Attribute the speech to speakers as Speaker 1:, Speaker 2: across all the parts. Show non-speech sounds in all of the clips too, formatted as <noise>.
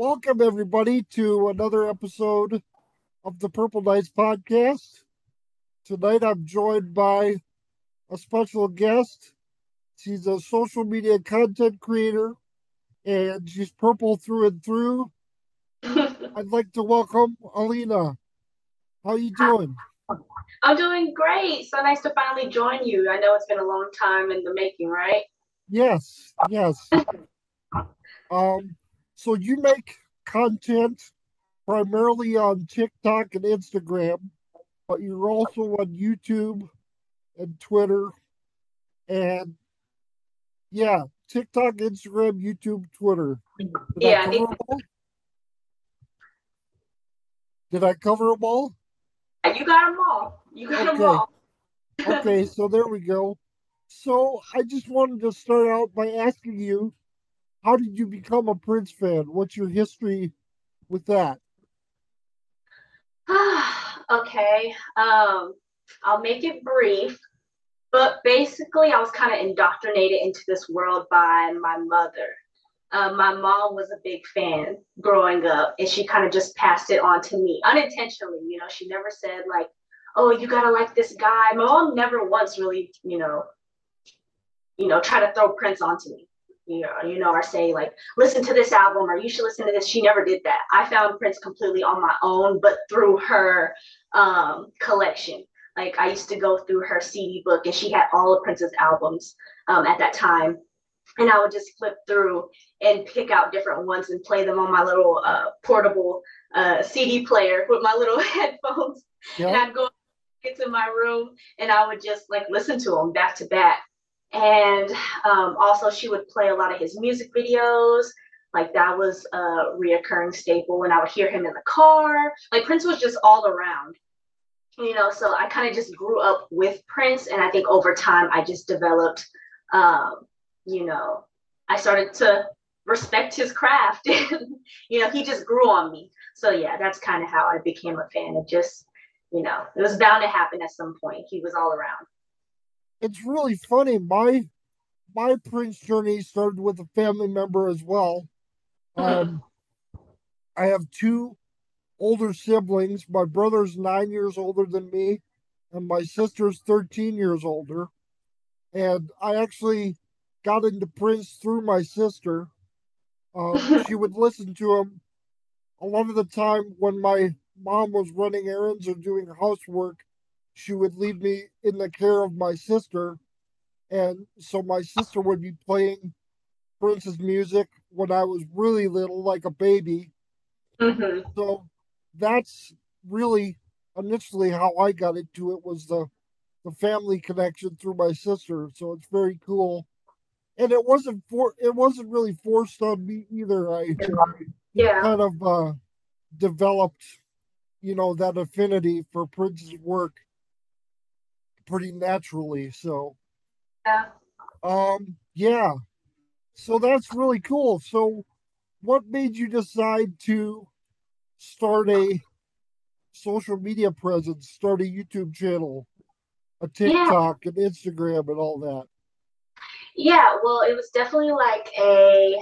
Speaker 1: Welcome, everybody, to another episode of the Purple Knights podcast. Tonight, I'm joined by a special guest. She's a social media content creator, and she's purple through and through. <laughs> I'd like to welcome Alena. How are you doing?
Speaker 2: I'm doing great. So nice to finally join you. I know it's been a long time in the making, right?
Speaker 1: Yes, yes. <laughs> um, so you make content primarily on TikTok and Instagram, but you're also on YouTube and Twitter and yeah, TikTok, Instagram, YouTube, Twitter.
Speaker 2: Did yeah. I
Speaker 1: Did I cover them all?
Speaker 2: You got them all. You got okay. them all. <laughs>
Speaker 1: okay, so there we go. So I just wanted to start out by asking you, how did you become a Prince fan? What's your history with that? <sighs>
Speaker 2: okay. Um, I'll make it brief. But basically, I was kind of indoctrinated into this world by my mother. Uh, my mom was a big fan growing up, and she kind of just passed it on to me unintentionally. You know, she never said like, "Oh, you gotta like this guy." My mom never once really, you know, you know, try to throw Prince onto me. You know, you know, or say like, "Listen to this album," or "You should listen to this." She never did that. I found Prince completely on my own, but through her um, collection. Like I used to go through her CD book, and she had all of Prince's albums um, at that time and I would just flip through and pick out different ones and play them on my little uh, portable uh, CD player with my little <laughs> headphones. Yep. And I'd go into my room and I would just like listen to them back to back. And um, also, she would play a lot of his music videos. Like that was a reoccurring staple. And I would hear him in the car. Like Prince was just all around you know so i kind of just grew up with prince and i think over time i just developed um, you know, I started to respect his craft <laughs> you know, he just grew on me. So yeah, that's kind of how I became a fan. It just, you know, it was bound to happen at some point. He was all around.
Speaker 1: It's really funny. My my Prince journey started with a family member as well. Um, I have two older siblings. My brother's nine years older than me, and my sister's 13 years older. And I actually got into Prince through my sister. Uh, <laughs> she would listen to him a lot of the time when my mom was running errands or doing housework. She would leave me in the care of my sister. And so my sister would be playing Prince's music when I was really little, like a baby. Mm-hmm. So that's really initially how I got into it was the the family connection through my sister. So it's very cool and it wasn't for it wasn't really forced on me either. I
Speaker 2: yeah.
Speaker 1: kind of uh, developed, you know, that affinity for Prince's work pretty naturally. So
Speaker 2: yeah,
Speaker 1: um, yeah. So that's really cool. So, what made you decide to start a social media presence, start a YouTube channel, a TikTok, yeah. and Instagram, and all that?
Speaker 2: Yeah, well, it was definitely like a,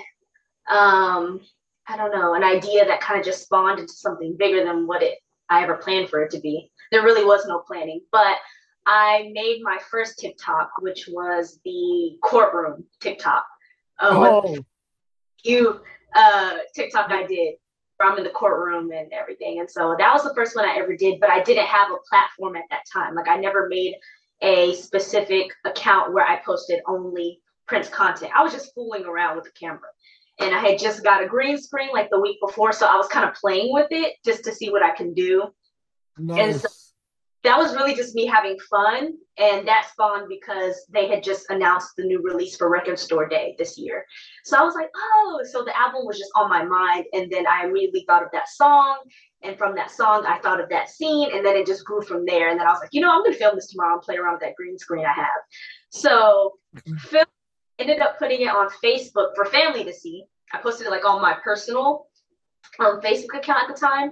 Speaker 2: um, I don't know, an idea that kind of just spawned into something bigger than what it I ever planned for it to be. There really was no planning, but I made my first TikTok, which was the courtroom TikTok. Uh, oh, you uh, TikTok I did from in the courtroom and everything, and so that was the first one I ever did. But I didn't have a platform at that time. Like I never made a specific account where I posted only Prince content. I was just fooling around with the camera. And I had just got a green screen like the week before. So I was kind of playing with it just to see what I can do. Nice. And so that was really just me having fun. And that spawned because they had just announced the new release for Record Store Day this year. So I was like, oh, so the album was just on my mind. And then I immediately thought of that song. And from that song, I thought of that scene, and then it just grew from there. And then I was like, you know, I'm gonna film this tomorrow and play around with that green screen I have. So, film ended up putting it on Facebook for family to see. I posted it like on my personal um, Facebook account at the time,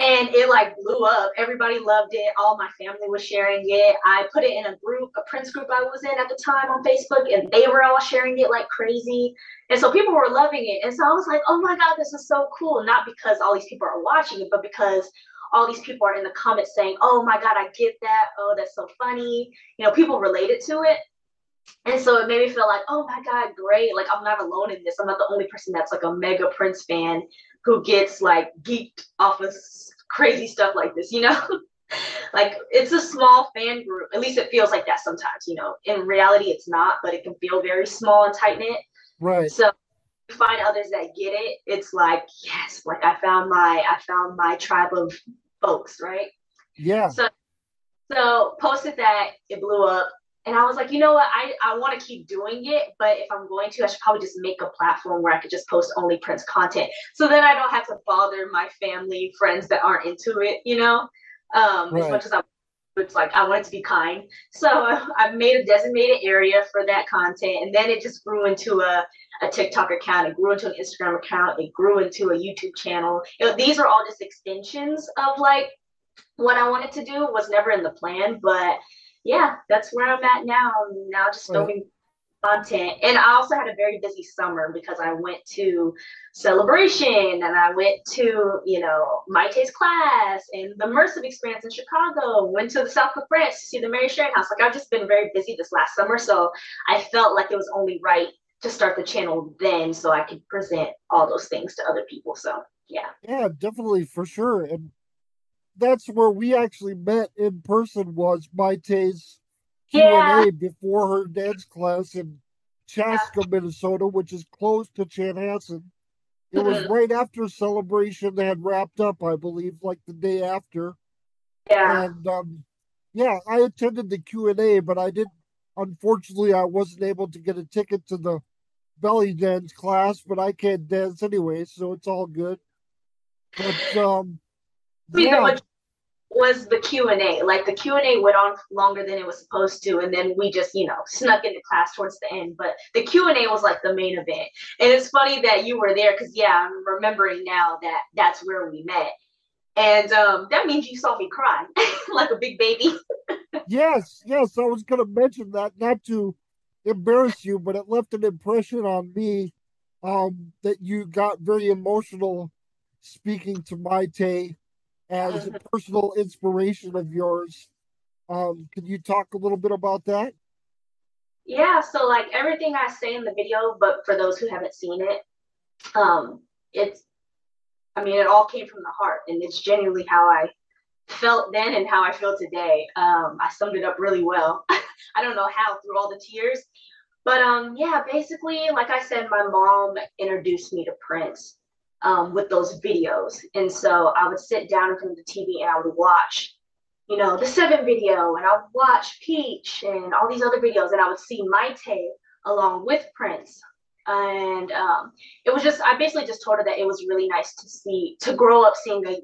Speaker 2: and it like blew up. Everybody loved it. All my family was sharing it. I put it in a group, a Prince group I was in at the time on Facebook, and they were all sharing it like crazy. And so people were loving it. And so I was like, oh my God, this is so cool. Not because all these people are watching it, but because all these people are in the comments saying, oh my God, I get that. Oh, that's so funny. You know, people related to it. And so it made me feel like, oh my God, great. Like I'm not alone in this. I'm not the only person that's like a mega Prince fan who gets like geeked off of crazy stuff like this, you know? <laughs> like it's a small fan group. At least it feels like that sometimes, you know. In reality it's not, but it can feel very small and tight knit.
Speaker 1: Right.
Speaker 2: So you find others that get it, it's like, yes, like I found my I found my tribe of folks, right?
Speaker 1: Yeah.
Speaker 2: So so posted that, it blew up. And I was like, you know what? I, I want to keep doing it, but if I'm going to, I should probably just make a platform where I could just post only Prince content. So then I don't have to bother my family, friends that aren't into it, you know? Um, right. As much as I it's like I wanted to be kind. So <laughs> I made a designated area for that content. And then it just grew into a, a TikTok account. It grew into an Instagram account. It grew into a YouTube channel. It, these are all just extensions of like what I wanted to do was never in the plan, but yeah, that's where I'm at now. Now just filming content. And I also had a very busy summer because I went to celebration and I went to, you know, Mayte's class and the immersive experience in Chicago, went to the south of France to see the Mary Sharon house. Like I've just been very busy this last summer. So I felt like it was only right to start the channel then so I could present all those things to other people. So yeah.
Speaker 1: Yeah, definitely for sure. And that's where we actually met in person was Mayte's Q&A before her dance class in Chaska, yeah. Minnesota, which is close to Chanhassen. It was mm-hmm. right after celebration they had wrapped up, I believe, like the day after.
Speaker 2: Yeah.
Speaker 1: And um, yeah, I attended the Q and A, but I didn't. Unfortunately, I wasn't able to get a ticket to the belly dance class, but I can't dance anyway, so it's all good. But um,
Speaker 2: yeah was the q&a like the q&a went on longer than it was supposed to and then we just you know snuck into class towards the end but the q&a was like the main event. And it's funny that you were there because yeah i'm remembering now that that's where we met. And um, that means you saw me cry <laughs> like a big baby. <laughs>
Speaker 1: Yes yes i was going to mention that not to embarrass you but it left an impression on me um, that you got very emotional speaking to Mayte as a <laughs> personal inspiration of yours. Um, can you talk a little bit about that?
Speaker 2: Yeah, so like everything I say in the video, but for those who haven't seen it, um, it's I mean, it all came from the heart, and it's genuinely how I felt then and how I feel today. Um, I summed it up really well. <laughs> I don't know how through all the tears, but um, yeah, basically, like I said, my mom introduced me to Prince um, with those videos. And so I would sit down in front of the TV and I would watch, you know, the seven video and I would watch Peach and all these other videos and I would see Mayte along with Prince. And um, it was just, I basically just told her that it was really nice to see, to grow up seeing a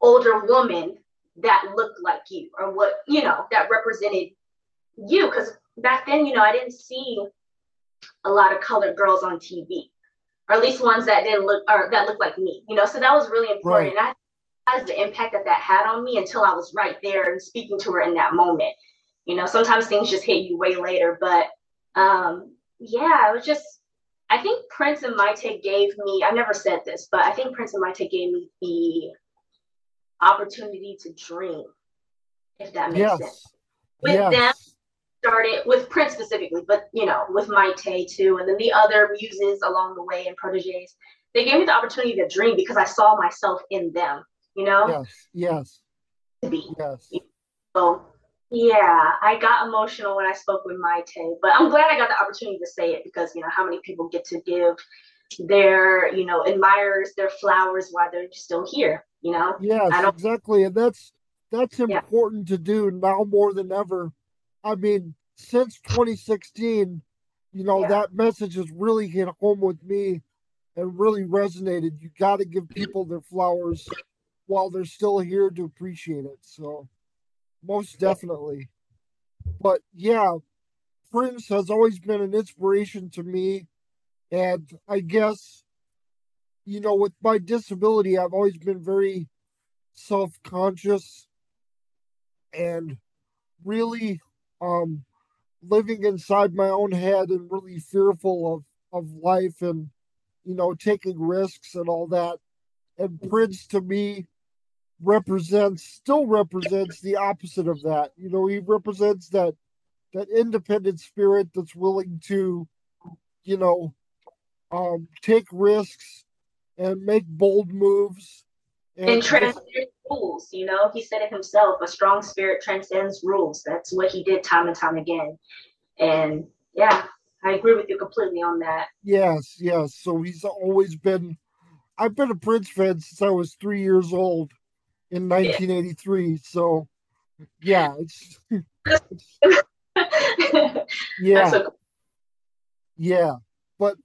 Speaker 2: older woman that looked like you or what, you know, that represented you. Cause back then, you know, I didn't see a lot of colored girls on TV or at least ones that didn't look or that looked like me, you know. So that was really important. Right. And I realized the impact that that had on me until I was right there and speaking to her in that moment. You know, sometimes things just hit you way later, but um, yeah, it was just. I think Prince and Mayte gave me. I never said this, but I think Prince and Mayte gave me the opportunity to dream, if that makes yes. sense. With yes. them, started with Prince specifically, but you know, with Mayte too, and then the other muses along the way and proteges. They gave me the opportunity to dream because I saw myself in them, you know?
Speaker 1: Yes, yes.
Speaker 2: To be.
Speaker 1: Yes.
Speaker 2: So yeah, I got emotional when I spoke with Mayte, but I'm glad I got the opportunity to say it because you know how many people get to give their you know admirers their flowers while they're still here, you know?
Speaker 1: Yes, exactly, and that's that's important yeah. to do now more than ever I mean, since 2016, you know, yeah. that message has really hit home with me and really resonated. You got to give people their flowers while they're still here to appreciate it. So, most definitely. But yeah, Prince has always been an inspiration to me. And I guess, you know, with my disability, I've always been very self conscious and really um, living inside my own head and really fearful of, of life and, you know, taking risks and all that. And Prince to me represents, still represents the opposite of that. You know, he represents that that independent spirit that's willing to, you know, um, take risks and make bold moves
Speaker 2: and, and transcend rules. You know, he said it himself. A strong spirit transcends rules. That's what he did time and time again. And yeah, I agree with you completely on that.
Speaker 1: Yes, yes. So he's always been. I've been a Prince fan since I was three years old in 1983. Yeah. So yeah, it's. <laughs> yeah. So yeah, but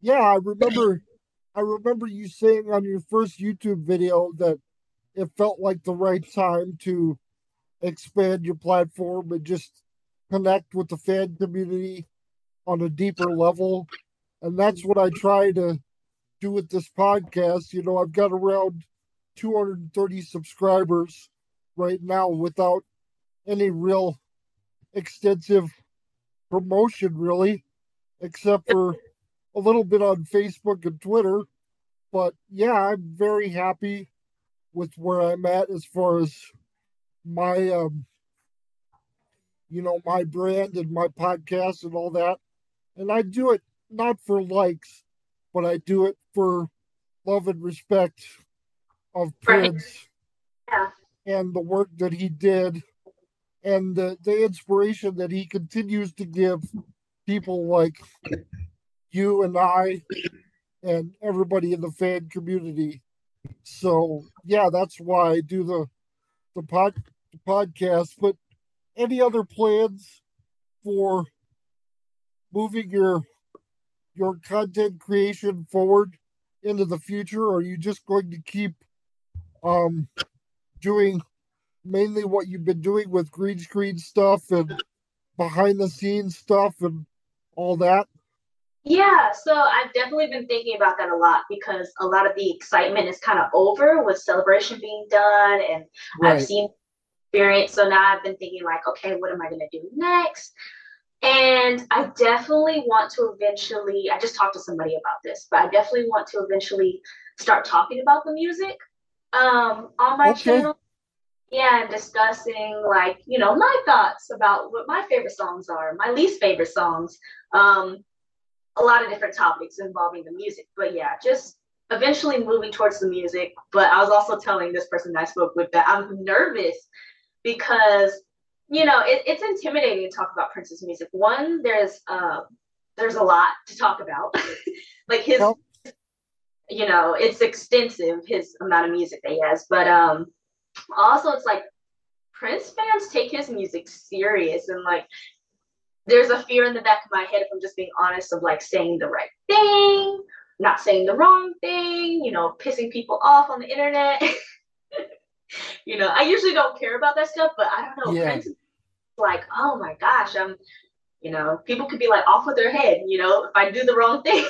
Speaker 1: yeah, I remember. I remember you saying on your first YouTube video that it felt like the right time to expand your platform and just connect with the fan community on a deeper level. And that's what I try to do with this podcast. You know, I've got around 230 subscribers right now without any real extensive promotion, really, except for a little bit on Facebook and Twitter. But yeah, I'm very happy with where I'm at as far as my um you know my brand and my podcast and all that. And I do it not for likes, but I do it for love and respect of Prince
Speaker 2: yeah.
Speaker 1: and the work that he did and the, the inspiration that he continues to give people like you and I and everybody in the fan community. So yeah, that's why I do the the pod the podcast. But any other plans for moving your your content creation forward into the future? Or are you just going to keep um doing mainly what you've been doing with green screen stuff and behind the scenes stuff and all that?
Speaker 2: Yeah, so I've definitely been thinking about that a lot because a lot of the excitement is kind of over with celebration being done and right. I've seen experience. So now I've been thinking like, okay, what am I gonna do next? And I definitely want to eventually, I just talked to somebody about this, but I definitely want to eventually start talking about the music um, on my okay. channel. Yeah, and discussing like, you know, my thoughts about what my favorite songs are, my least favorite songs. Um, a lot of different topics involving the music. But yeah, just eventually moving towards the music. But I was also telling this person I spoke with that I'm nervous because you know it, it's intimidating to talk about Prince's music. One, there's uh, there's a lot to talk about, <laughs> like his. Nope. You know, it's extensive his amount of music that he has, but um, also it's like Prince fans take his music serious and like there's a fear in the back of my head if I'm just being honest of like saying the right thing, not saying the wrong thing, you know, pissing people off on the internet. <laughs> you know, I usually don't care about that stuff, but I don't know. Yeah. Like, oh my gosh, I'm, you know, people could be like off with their head, you know, if I do the wrong <laughs> thing.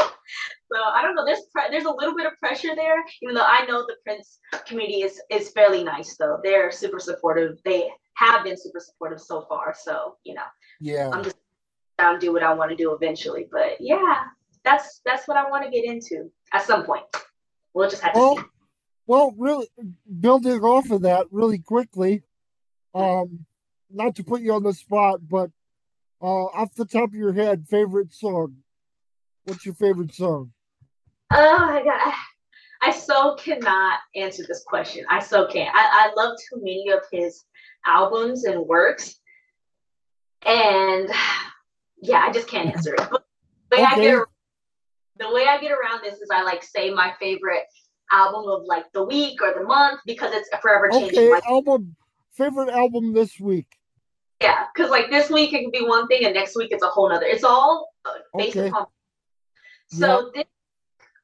Speaker 2: so I don't know. There's pre- there's a little bit of pressure there, even though I know the Prince community is is fairly nice. Though they're super supportive. They have been super supportive so far. So you know,
Speaker 1: yeah.
Speaker 2: I'm just down do what I want to do eventually. But yeah, that's that's what I want to get into at some point. We'll just have to well, see.
Speaker 1: Well, really building off of that really quickly, um, not to put you on the spot, but uh, off the top of your head, favorite song. What's your favorite song?
Speaker 2: Oh my god. I so cannot answer this question. I so can't. I, I love too many of his albums and works and yeah, I just can't answer it. But the way, okay. I get, the way I get around this is I like say my favorite album of like the week or the month because it's a forever changing. Okay,
Speaker 1: like, album favorite album this week.
Speaker 2: Yeah, because like this week it can be one thing and next week it's a whole nother. It's all uh, based okay. upon. So this,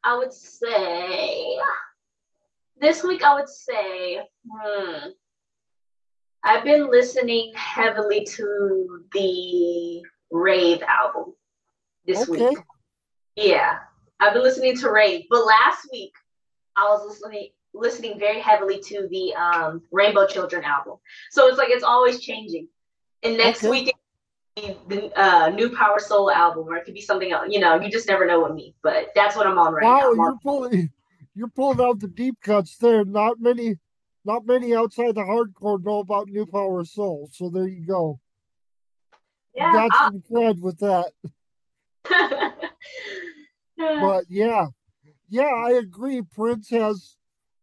Speaker 2: I would say, this week I would say, hmm, I've been listening heavily to the Rave album this okay. week. Yeah, I've been listening to Rave, but last week I was listening listening very heavily to the um, Rainbow Children album. So it's like it's always changing. And next okay. week the uh, New Power Soul album, or it could be something else. You know, you just never know with me. But that's what I'm on right wow, now.
Speaker 1: Wow, you're pulling you're pulling out the deep cuts there. Not many not many outside the hardcore know about New Power Soul. So there you go. Yeah, got I'll... some cred with that. <laughs> but yeah, yeah, I agree. Prince has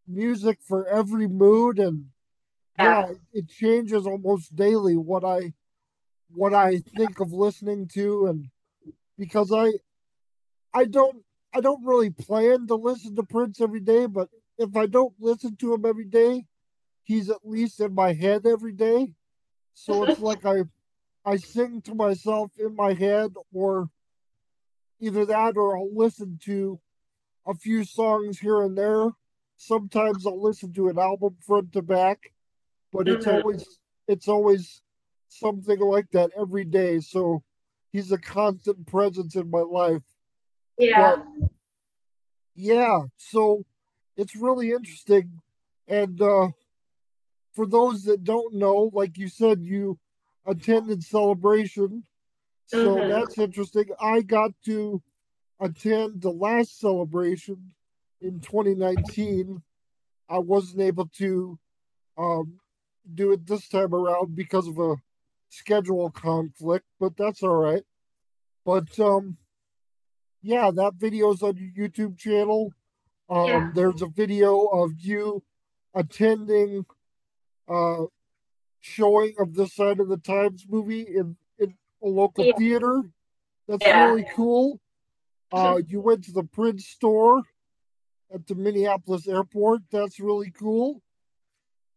Speaker 1: music for every mood, and yeah, yeah it changes almost daily what I what I think of listening to, and because I I don't I don't really plan to listen to Prince every day, but if I don't listen to him every day, he's at least in my head every day. So it's <laughs> like I I sing to myself in my head or either that or I'll listen to a few songs here and there. Sometimes I'll listen to an album front to back, but it's mm-hmm. always it's always something like that every day. So he's a constant presence in my life.
Speaker 2: Yeah. But,
Speaker 1: yeah. So it's really interesting. And uh, for those that don't know, like you said, you attended celebration. So mm-hmm. that's interesting. I got to attend the last celebration in 2019. I wasn't able to um, do it this time around because of a schedule conflict, but that's all right. But um, yeah, that video's on your YouTube channel. Um, yeah. There's a video of you attending uh, showing of this Sign o' the Times movie in, in a local yeah. theater. That's yeah. really cool. Uh, you went to the Prince store at the Minneapolis airport. That's really cool.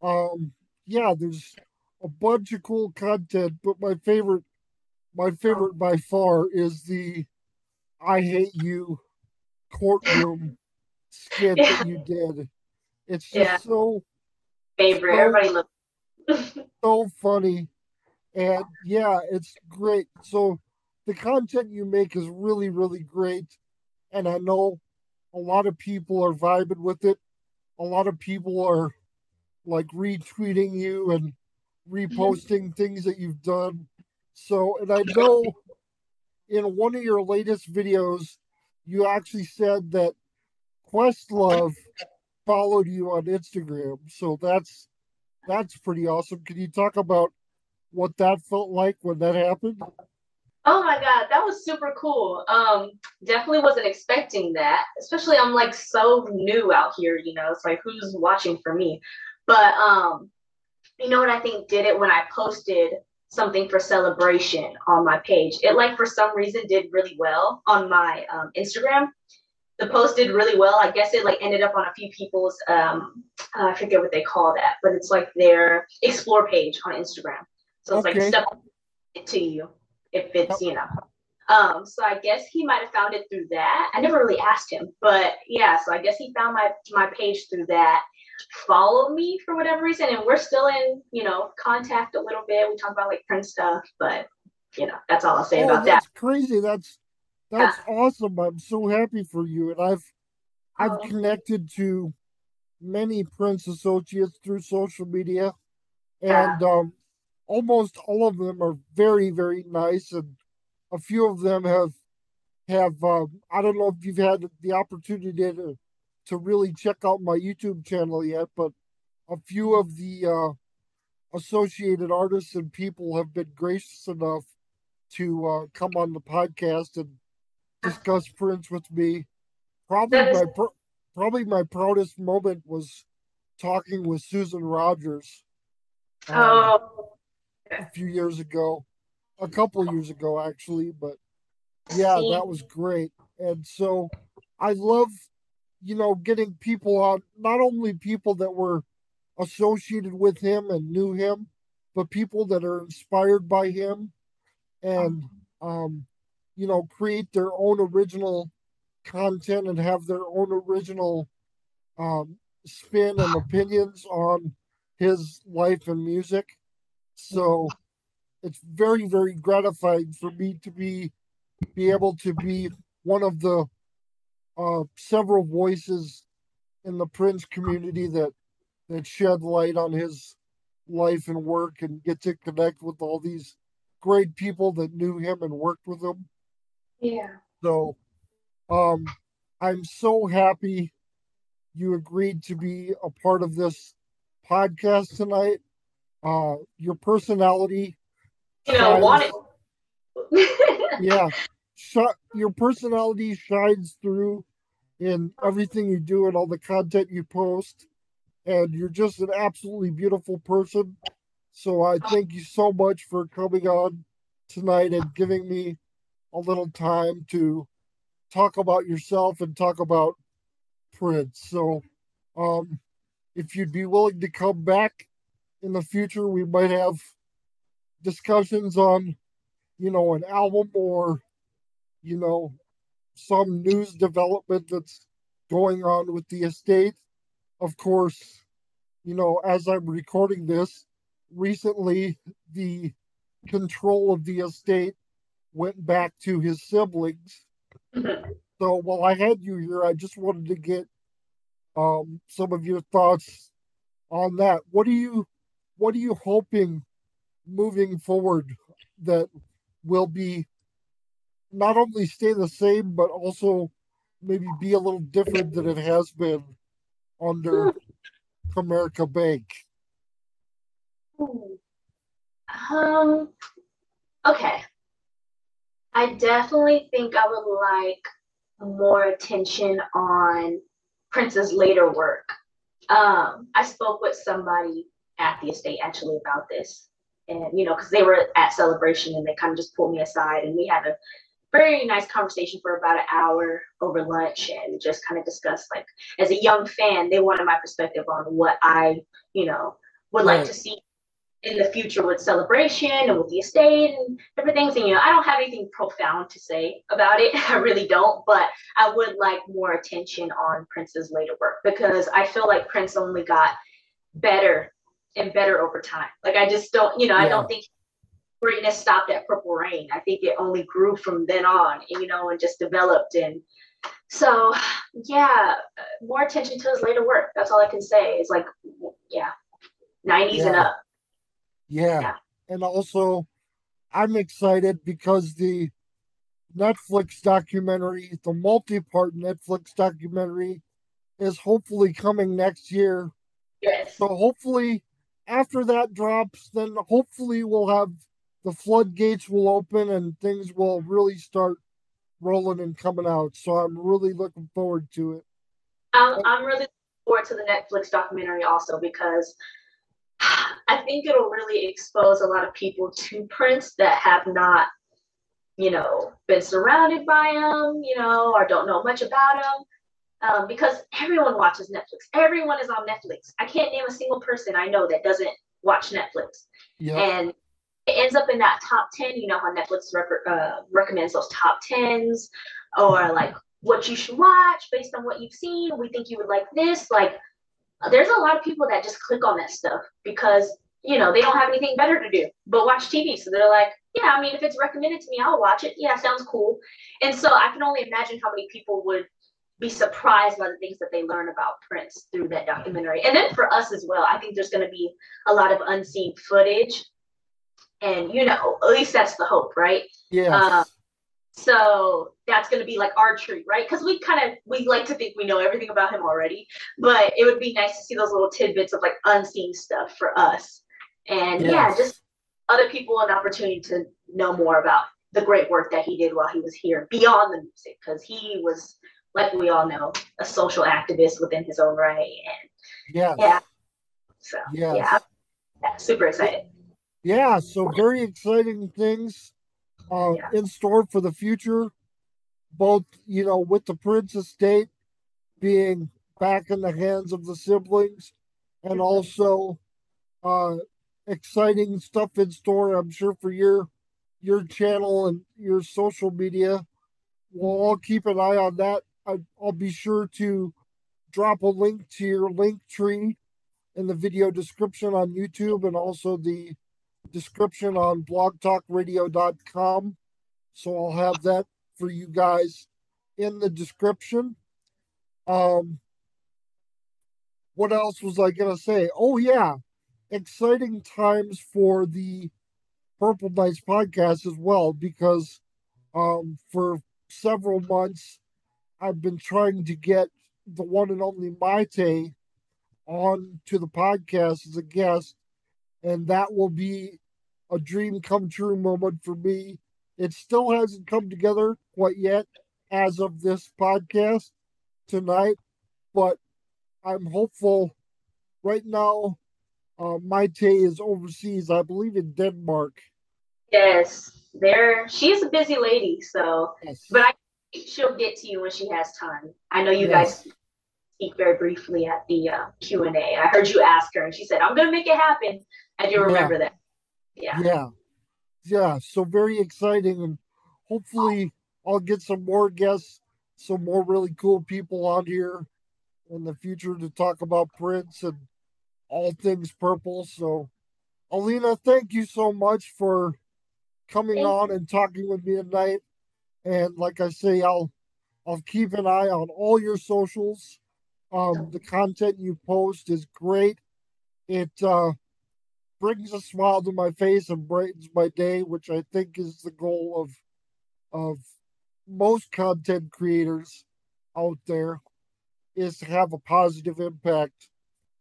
Speaker 1: Um, yeah, there's a bunch of cool content, but my favorite, my favorite by far is the "I Hate You" courtroom skit yeah. that you <laughs> did. It's just yeah. so
Speaker 2: favorite. So, Everybody loves. <laughs>
Speaker 1: so funny, and yeah, it's great. So the content you make is really, really great, and I know a lot of people are vibing with it. A lot of people are like retweeting you and reposting <laughs> things that you've done. So, and I know in one of your latest videos, you actually said that Questlove followed you on Instagram. So that's that's pretty awesome. Can you talk about what that felt like when that happened?
Speaker 2: Oh my god, that was super cool. Um, definitely wasn't expecting that. Especially I'm like so new out here, you know. It's like who's watching for me? But um, you know what I think did it when I posted something for celebration on my page. It like for some reason did really well on my um, Instagram. The post did really well. I guess it like ended up on a few people's um uh, I forget what they call that, but it's like their explore page on Instagram. So it's okay. like stuff to you if it's you know. Um, so I guess he might have found it through that. I never really asked him, but yeah, so I guess he found my my page through that follow me for whatever reason and we're still in you know contact a little bit we talk about like Prince stuff but you know that's all i'll say oh, about
Speaker 1: that's
Speaker 2: that
Speaker 1: crazy that's that's awesome. I'm so happy for you. And i've i've oh. connected to many prince associates through social media. And yeah. um almost all of them are very very nice. And a few of them have have um, i don't know if you've had the opportunity to to really check out my YouTube channel yet, but a few of the uh, associated artists and people have been gracious enough to uh, come on the podcast and discuss Prince with me. Probably my pr- probably my proudest moment was talking with Susan Rogers.
Speaker 2: Um, oh.
Speaker 1: A few years ago, a couple years ago actually, but yeah, that was great. And so I love you know, getting people on, not only people that were associated with him and knew him, but people that are inspired by him and, um, you know, create their own original content and have their own original um, spin and opinions on his life and music. So it's very, very gratifying for me to be be able to be one of the uh, several voices in the Prince community that that shed light on his life and work and get to connect with all these great people that knew him and worked with him.
Speaker 2: Yeah.
Speaker 1: So um I'm so happy you agreed to be a part of this podcast tonight. Uh your personality
Speaker 2: You know, want
Speaker 1: it. <laughs> yeah. Sh- your personality shines through in everything you do and all the content you post. And you're just an absolutely beautiful person. So I thank you so much for coming on tonight and giving me a little time to talk about yourself and talk about Prince. So um if you'd be willing to come back in the future, we might have discussions on, you know, an album or, you know, some news development that's going on with the estate. Of course, you know, as I'm recording this, recently the control of the estate went back to his siblings. So while I had you here, I just wanted to get um, some of your thoughts on that. What are you what are you hoping moving forward that will be not only stay the same but also maybe be a little different than it has been under Comerica Bank?
Speaker 2: Um okay. I definitely think I would like more attention on Prince's later work. Um, I spoke with somebody at the estate actually about this, and you know, because they were at celebration and they kind of just pulled me aside and we had a very nice conversation for about an hour over lunch and just kind of discussed like as a young fan, they wanted my perspective on what I, you know, would right. like to see in the future with celebration and with the estate and everything. So, you know, I don't have anything profound to say about it. <laughs> I really don't, but I would like more attention on Prince's later work because I feel like Prince only got better and better over time. Like I just don't, you know, yeah. I don't think greatness stopped at Purple Rain. I think it only grew from then on, you know, and just developed and so yeah, more attention to his later work. That's all I can say. Is like yeah, 90s yeah. and up.
Speaker 1: Yeah. And also, I'm excited because the Netflix documentary, the multi part Netflix documentary, is hopefully coming next year.
Speaker 2: Yes.
Speaker 1: So hopefully, after that drops, then hopefully we'll have the floodgates will open and things will really start rolling and coming out. So I'm really looking forward to it.
Speaker 2: I'm, I'm really looking forward to the Netflix documentary also because I think it'll really expose a lot of people to Prince that have not, you know, been surrounded by him, you know, or don't know much about him. Um, because everyone watches Netflix. Everyone is on Netflix. I can't name a single person I know that doesn't watch Netflix.
Speaker 1: Yep.
Speaker 2: And it ends up in that top 10. You know how Netflix rep- uh, recommends those top 10s or like what you should watch based on what you've seen. We think you would like this. Like there's a lot of people that just click on that stuff because you know they don't have anything better to do but watch TV. So they're like, yeah, I mean, if it's recommended to me, I'll watch it. Yeah, sounds cool. And so I can only imagine how many people would be surprised by the things that they learn about Prince through that documentary. And then for us as well, I think there's going to be a lot of unseen footage. And, you know, at least that's the hope, right?
Speaker 1: Yeah. Uh,
Speaker 2: so that's going to be like our treat, right? Because we kind of we like to think we know everything about him already, but it would be nice to see those little tidbits of like unseen stuff for us, and yes. yeah, just other people an opportunity to know more about the great work that he did while he was here beyond the music, because he was like we all know a social activist within his own right, and
Speaker 1: yeah,
Speaker 2: yeah, so yes. yeah, yeah, super excited.
Speaker 1: Yeah, so very exciting things uh, yeah. in store for the future, both, you know, with the Prince estate being back in the hands of the siblings and mm-hmm. also uh, exciting stuff in store, I'm sure, for your your channel and your social media. We'll all keep an eye on that. I, I'll be sure to drop a link to your Linktree in the video description on YouTube and also the description on blogtalkradio.com. So I'll have that for you guys in the description. Um, what else was I gonna say? Oh yeah, exciting times for the Purple Knights podcast as well because um, for several months I've been trying to get the one and only Mayte on to the podcast as a guest, and that will be a dream come true moment for me. It still hasn't come together quite yet as of this podcast tonight, but I'm hopeful. Right now, uh, Mayte is overseas, I believe, in Denmark.
Speaker 2: Yes, there. She's a busy lady, so. Yes. But I, she'll get to you when she has time. I know you yes. guys speak very briefly at the uh, Q and A. I heard you ask her, and she said, "I'm going to make it happen." I do remember yeah. that. Yeah.
Speaker 1: Yeah. Yeah. So very exciting, and hopefully, I'll get some more guests, some more really cool people on here in the future to talk about Prince and all things purple. So, Alena, thank you so much for coming thank on you. and talking with me tonight. And like I say, I'll I'll keep an eye on all your socials. Um, the content you post is great. It uh, brings a smile to my face and brightens my day, which I think is the goal of of most content creators out there is to have a positive impact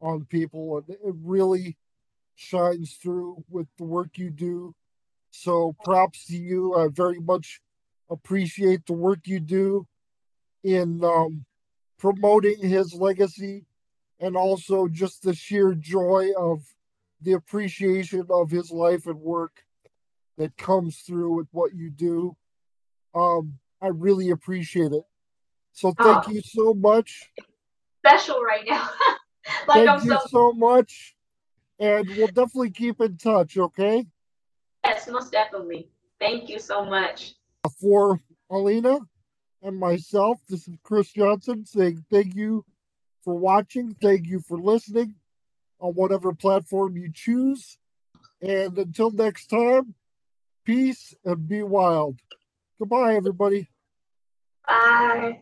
Speaker 1: on people. And it really shines through with the work you do. So props to you. I very much appreciate the work you do in um, promoting his legacy and also just the sheer joy of the appreciation of his life and work that comes through with what you do um, i really appreciate it so thank oh. you so much.
Speaker 2: Special right now. <laughs>
Speaker 1: like thank I'm you so-, so much. And we'll definitely keep in touch, okay?
Speaker 2: Yes, most definitely. Thank you so much.
Speaker 1: For Alena and myself, this is Chris Johnson saying thank you for watching. Thank you for listening on whatever platform you choose. And until next time, peace and be wild. Goodbye, everybody.
Speaker 2: Bye.